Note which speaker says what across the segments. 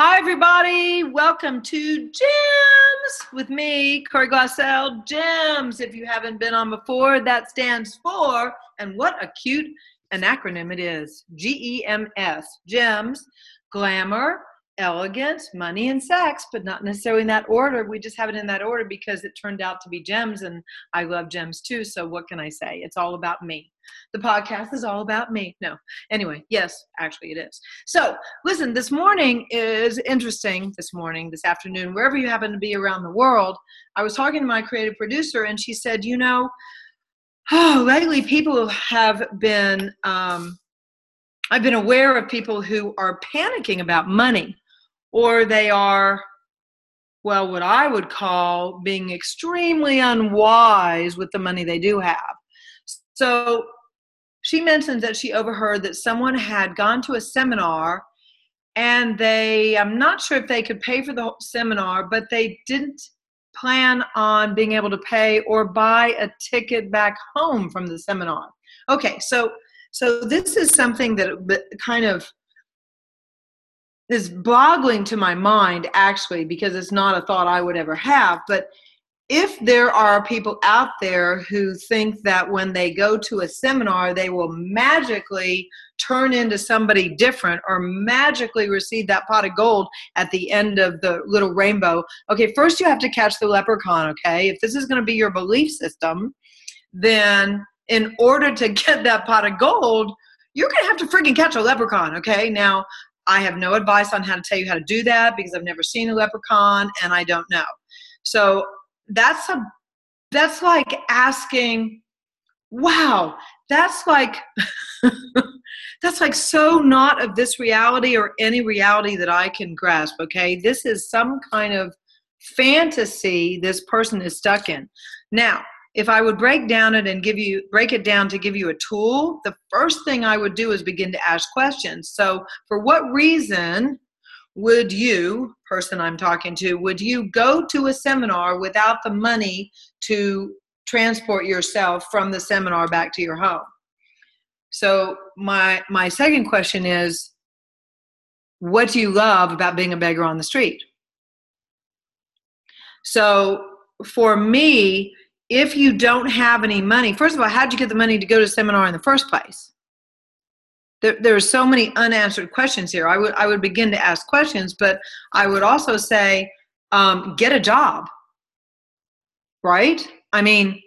Speaker 1: Hi, everybody. Welcome to GEMS with me, Corey Glassell. GEMS, if you haven't been on before, that stands for, and what a cute an acronym it is G E M S. GEMS, glamour, elegance, money, and sex, but not necessarily in that order. We just have it in that order because it turned out to be gems, and I love gems too. So, what can I say? It's all about me. The podcast is all about me. No, anyway, yes, actually, it is. So, listen, this morning is interesting. This morning, this afternoon, wherever you happen to be around the world, I was talking to my creative producer, and she said, You know, oh, lately people have been. Um, I've been aware of people who are panicking about money or they are, well, what I would call being extremely unwise with the money they do have. So she mentioned that she overheard that someone had gone to a seminar and they, I'm not sure if they could pay for the seminar, but they didn't plan on being able to pay or buy a ticket back home from the seminar. Okay, so so this is something that kind of is boggling to my mind actually because it's not a thought I would ever have. But if there are people out there who think that when they go to a seminar, they will magically turn into somebody different or magically receive that pot of gold at the end of the little rainbow. Okay, first you have to catch the leprechaun, okay? If this is going to be your belief system, then in order to get that pot of gold, you're going to have to freaking catch a leprechaun, okay? Now, I have no advice on how to tell you how to do that because I've never seen a leprechaun and I don't know. So that's a that's like asking, wow, that's like that's like so not of this reality or any reality that I can grasp, okay? This is some kind of fantasy this person is stuck in. Now, if I would break down it and give you break it down to give you a tool, the first thing I would do is begin to ask questions. So, for what reason would you, person I'm talking to, would you go to a seminar without the money to transport yourself from the seminar back to your home? So, my my second question is what do you love about being a beggar on the street? So, for me, if you don't have any money, first of all, how'd you get the money to go to seminar in the first place? There, there are so many unanswered questions here. I would I would begin to ask questions, but I would also say, um, get a job. Right? I mean,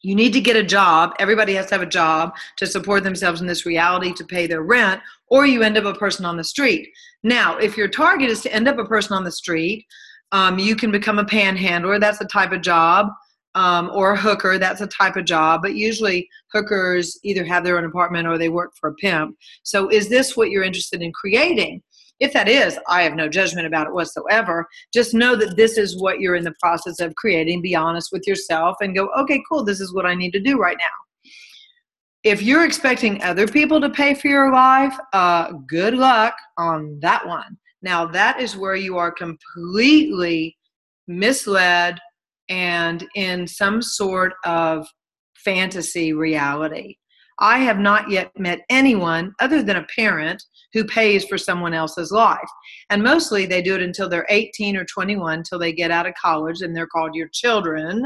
Speaker 1: you need to get a job. Everybody has to have a job to support themselves in this reality to pay their rent, or you end up a person on the street. Now, if your target is to end up a person on the street, um, you can become a panhandler. That's the type of job um, or a hooker. That's a type of job, but usually hookers either have their own apartment or they work for a pimp. So, is this what you're interested in creating? If that is, I have no judgment about it whatsoever. Just know that this is what you're in the process of creating. Be honest with yourself and go, okay, cool, this is what I need to do right now. If you're expecting other people to pay for your life, uh, good luck on that one. Now, that is where you are completely misled and in some sort of fantasy reality. I have not yet met anyone other than a parent who pays for someone else's life. And mostly they do it until they're 18 or 21, until they get out of college and they're called your children.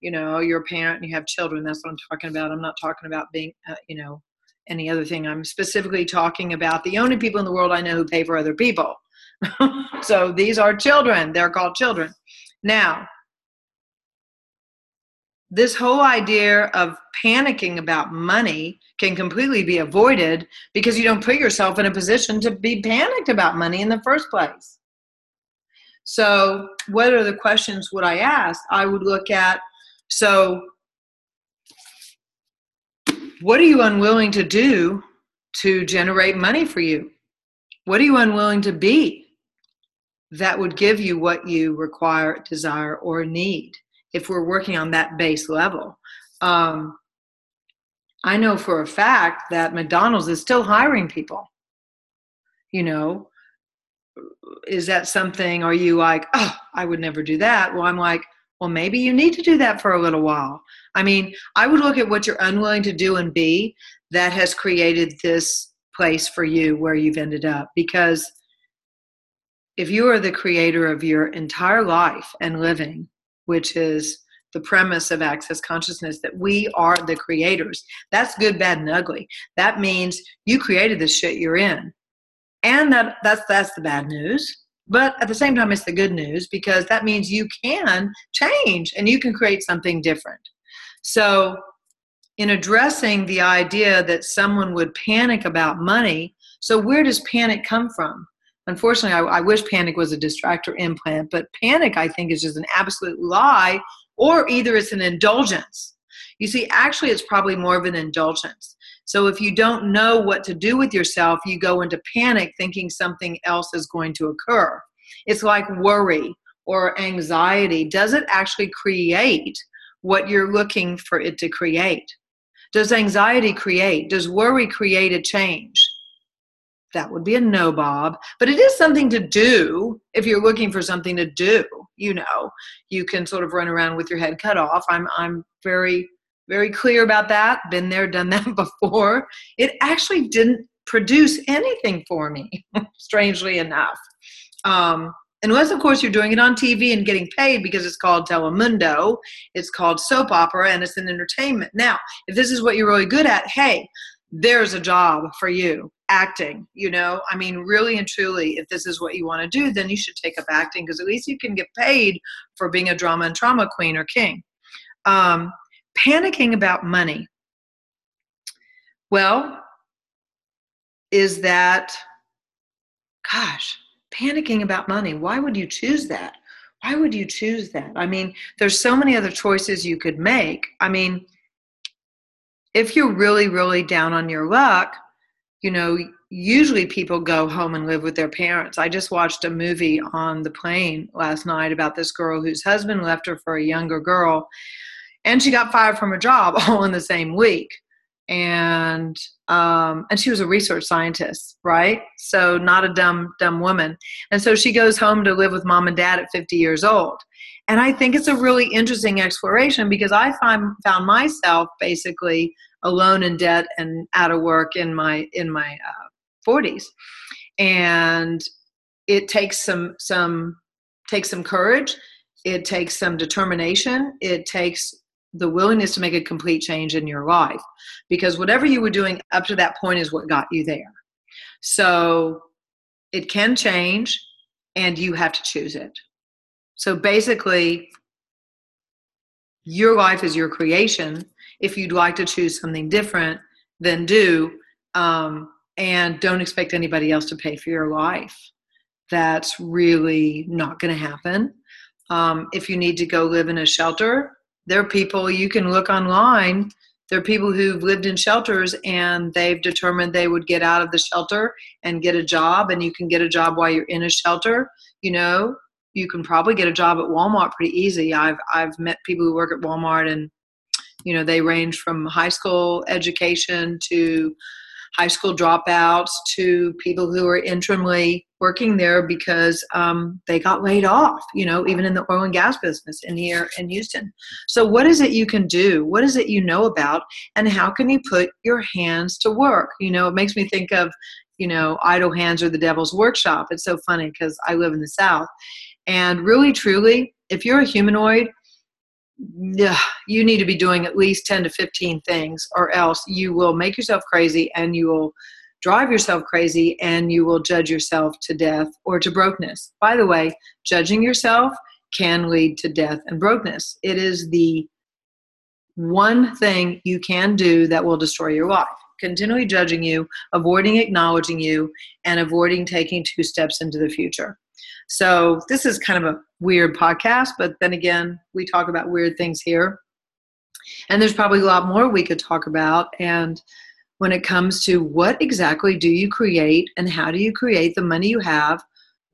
Speaker 1: You know, you're a parent and you have children. That's what I'm talking about. I'm not talking about being, uh, you know, any other thing. I'm specifically talking about the only people in the world I know who pay for other people. so these are children. They're called children. Now, this whole idea of panicking about money can completely be avoided because you don't put yourself in a position to be panicked about money in the first place. So, what are the questions would I ask? I would look at so, what are you unwilling to do to generate money for you? What are you unwilling to be that would give you what you require, desire, or need? If we're working on that base level. Um, I know for a fact that McDonald's is still hiring people. You know, is that something? Are you like, oh, I would never do that? Well, I'm like, well, maybe you need to do that for a little while. I mean, I would look at what you're unwilling to do and be that has created this place for you where you've ended up because if you are the creator of your entire life and living, which is the premise of access consciousness that we are the creators. That's good, bad, and ugly. That means you created the shit you're in. And that that's that's the bad news. But at the same time it's the good news because that means you can change and you can create something different. So in addressing the idea that someone would panic about money, so where does panic come from? Unfortunately, I, I wish panic was a distractor implant, but panic, I think, is just an absolute lie or either it's an indulgence. You see, actually, it's probably more of an indulgence. So if you don't know what to do with yourself, you go into panic thinking something else is going to occur. It's like worry or anxiety. Does it actually create what you're looking for it to create? Does anxiety create? Does worry create a change? That would be a no, Bob. But it is something to do if you're looking for something to do you know. You can sort of run around with your head cut off. I'm i'm very very clear about that. Been there done that before. It actually didn't produce anything for me strangely enough. Um, unless of course you're doing it on tv and getting paid because it's called telemundo it's called soap opera and it's an entertainment. Now if this is what you're really good at hey there's a job for you acting you know? I mean really and truly if this is what you want to do then you should take up acting because at least you can get paid for being a drama and trauma queen or king. Um, panicking about money. Well is that gosh panicking about money why would you choose that? Why would you choose that? I mean there's so many other choices you could make. I mean if you're really really down on your luck you know, usually people go home and live with their parents. I just watched a movie on the plane last night about this girl whose husband left her for a younger girl, and she got fired from her job all in the same week. And um, and she was a research scientist, right? So not a dumb dumb woman. And so she goes home to live with mom and dad at 50 years old. And I think it's a really interesting exploration because I find found myself basically alone in debt and out of work in my in my uh, 40s and it takes some some takes some courage it takes some determination it takes the willingness to make a complete change in your life because whatever you were doing up to that point is what got you there so it can change and you have to choose it so basically your life is your creation if you'd like to choose something different, then do. Um, and don't expect anybody else to pay for your life. That's really not going to happen. Um, if you need to go live in a shelter, there are people you can look online. There are people who've lived in shelters and they've determined they would get out of the shelter and get a job, and you can get a job while you're in a shelter. You know, you can probably get a job at Walmart pretty easy. I've I've met people who work at Walmart and you know they range from high school education to high school dropouts to people who are interimly working there because um, they got laid off you know even in the oil and gas business in here in houston. So what is it you can do? What is it you know about? And how can you put your hands to work? You know it makes me think of you know idle hands are the devil's workshop. It's so funny because i live in the south. And really truly if you're a humanoid you need to be doing at least 10 to 15 things, or else you will make yourself crazy and you will drive yourself crazy and you will judge yourself to death or to brokenness. By the way, judging yourself can lead to death and brokenness. It is the one thing you can do that will destroy your life. Continually judging you, avoiding acknowledging you, and avoiding taking two steps into the future. So this is kind of a weird podcast, but then again, we talk about weird things here. And there's probably a lot more we could talk about. And when it comes to what exactly do you create and how do you create the money you have,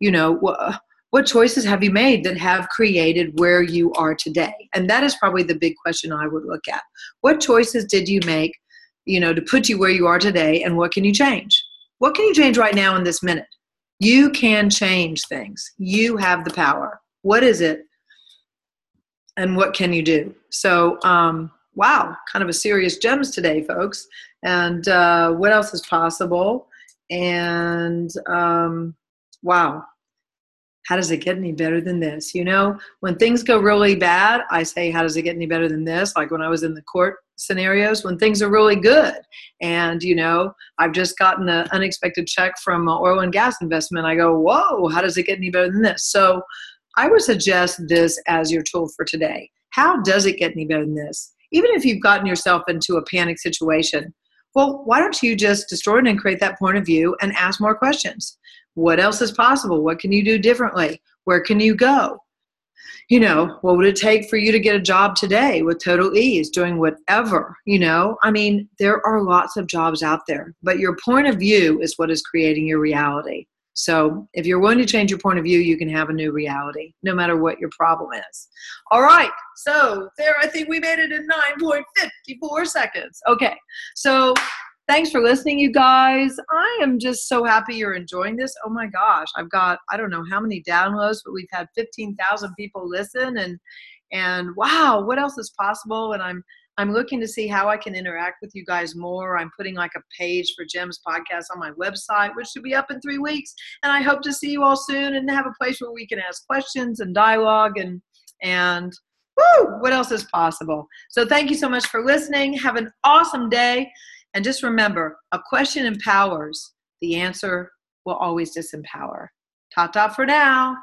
Speaker 1: you know, what, choices have you made that have created where you are today? And that is probably the big question I would look at. What choices did you make, you know, to put you where you are today and what can you change? What can you change right now in this minute? You can change things. You have the power. What is it? And what can you do? So, um, wow, kind of a serious gems today, folks. And uh, what else is possible? And um, wow, how does it get any better than this? You know, when things go really bad, I say, how does it get any better than this? Like when I was in the court scenarios, when things are really good. And, you know, I've just gotten an unexpected check from an oil and gas investment. I go, whoa, how does it get any better than this? So I would suggest this as your tool for today. How does it get any better than this? Even if you've gotten yourself into a panic situation, well, why don't you just distort it and create that point of view and ask more questions? What else is possible? What can you do differently? Where can you go? You know, what would it take for you to get a job today with total ease, doing whatever? You know, I mean, there are lots of jobs out there, but your point of view is what is creating your reality. So if you're willing to change your point of view, you can have a new reality, no matter what your problem is. All right. So there, I think we made it in 9.54 seconds. Okay. So Thanks for listening, you guys. I am just so happy you're enjoying this. Oh my gosh, I've got I don't know how many downloads, but we've had 15,000 people listen and and wow, what else is possible? And I'm I'm looking to see how I can interact with you guys more. I'm putting like a page for GEMS podcast on my website, which should be up in three weeks. And I hope to see you all soon and have a place where we can ask questions and dialogue and and woo, what else is possible? So thank you so much for listening. Have an awesome day. And just remember a question empowers, the answer will always disempower. Ta ta for now.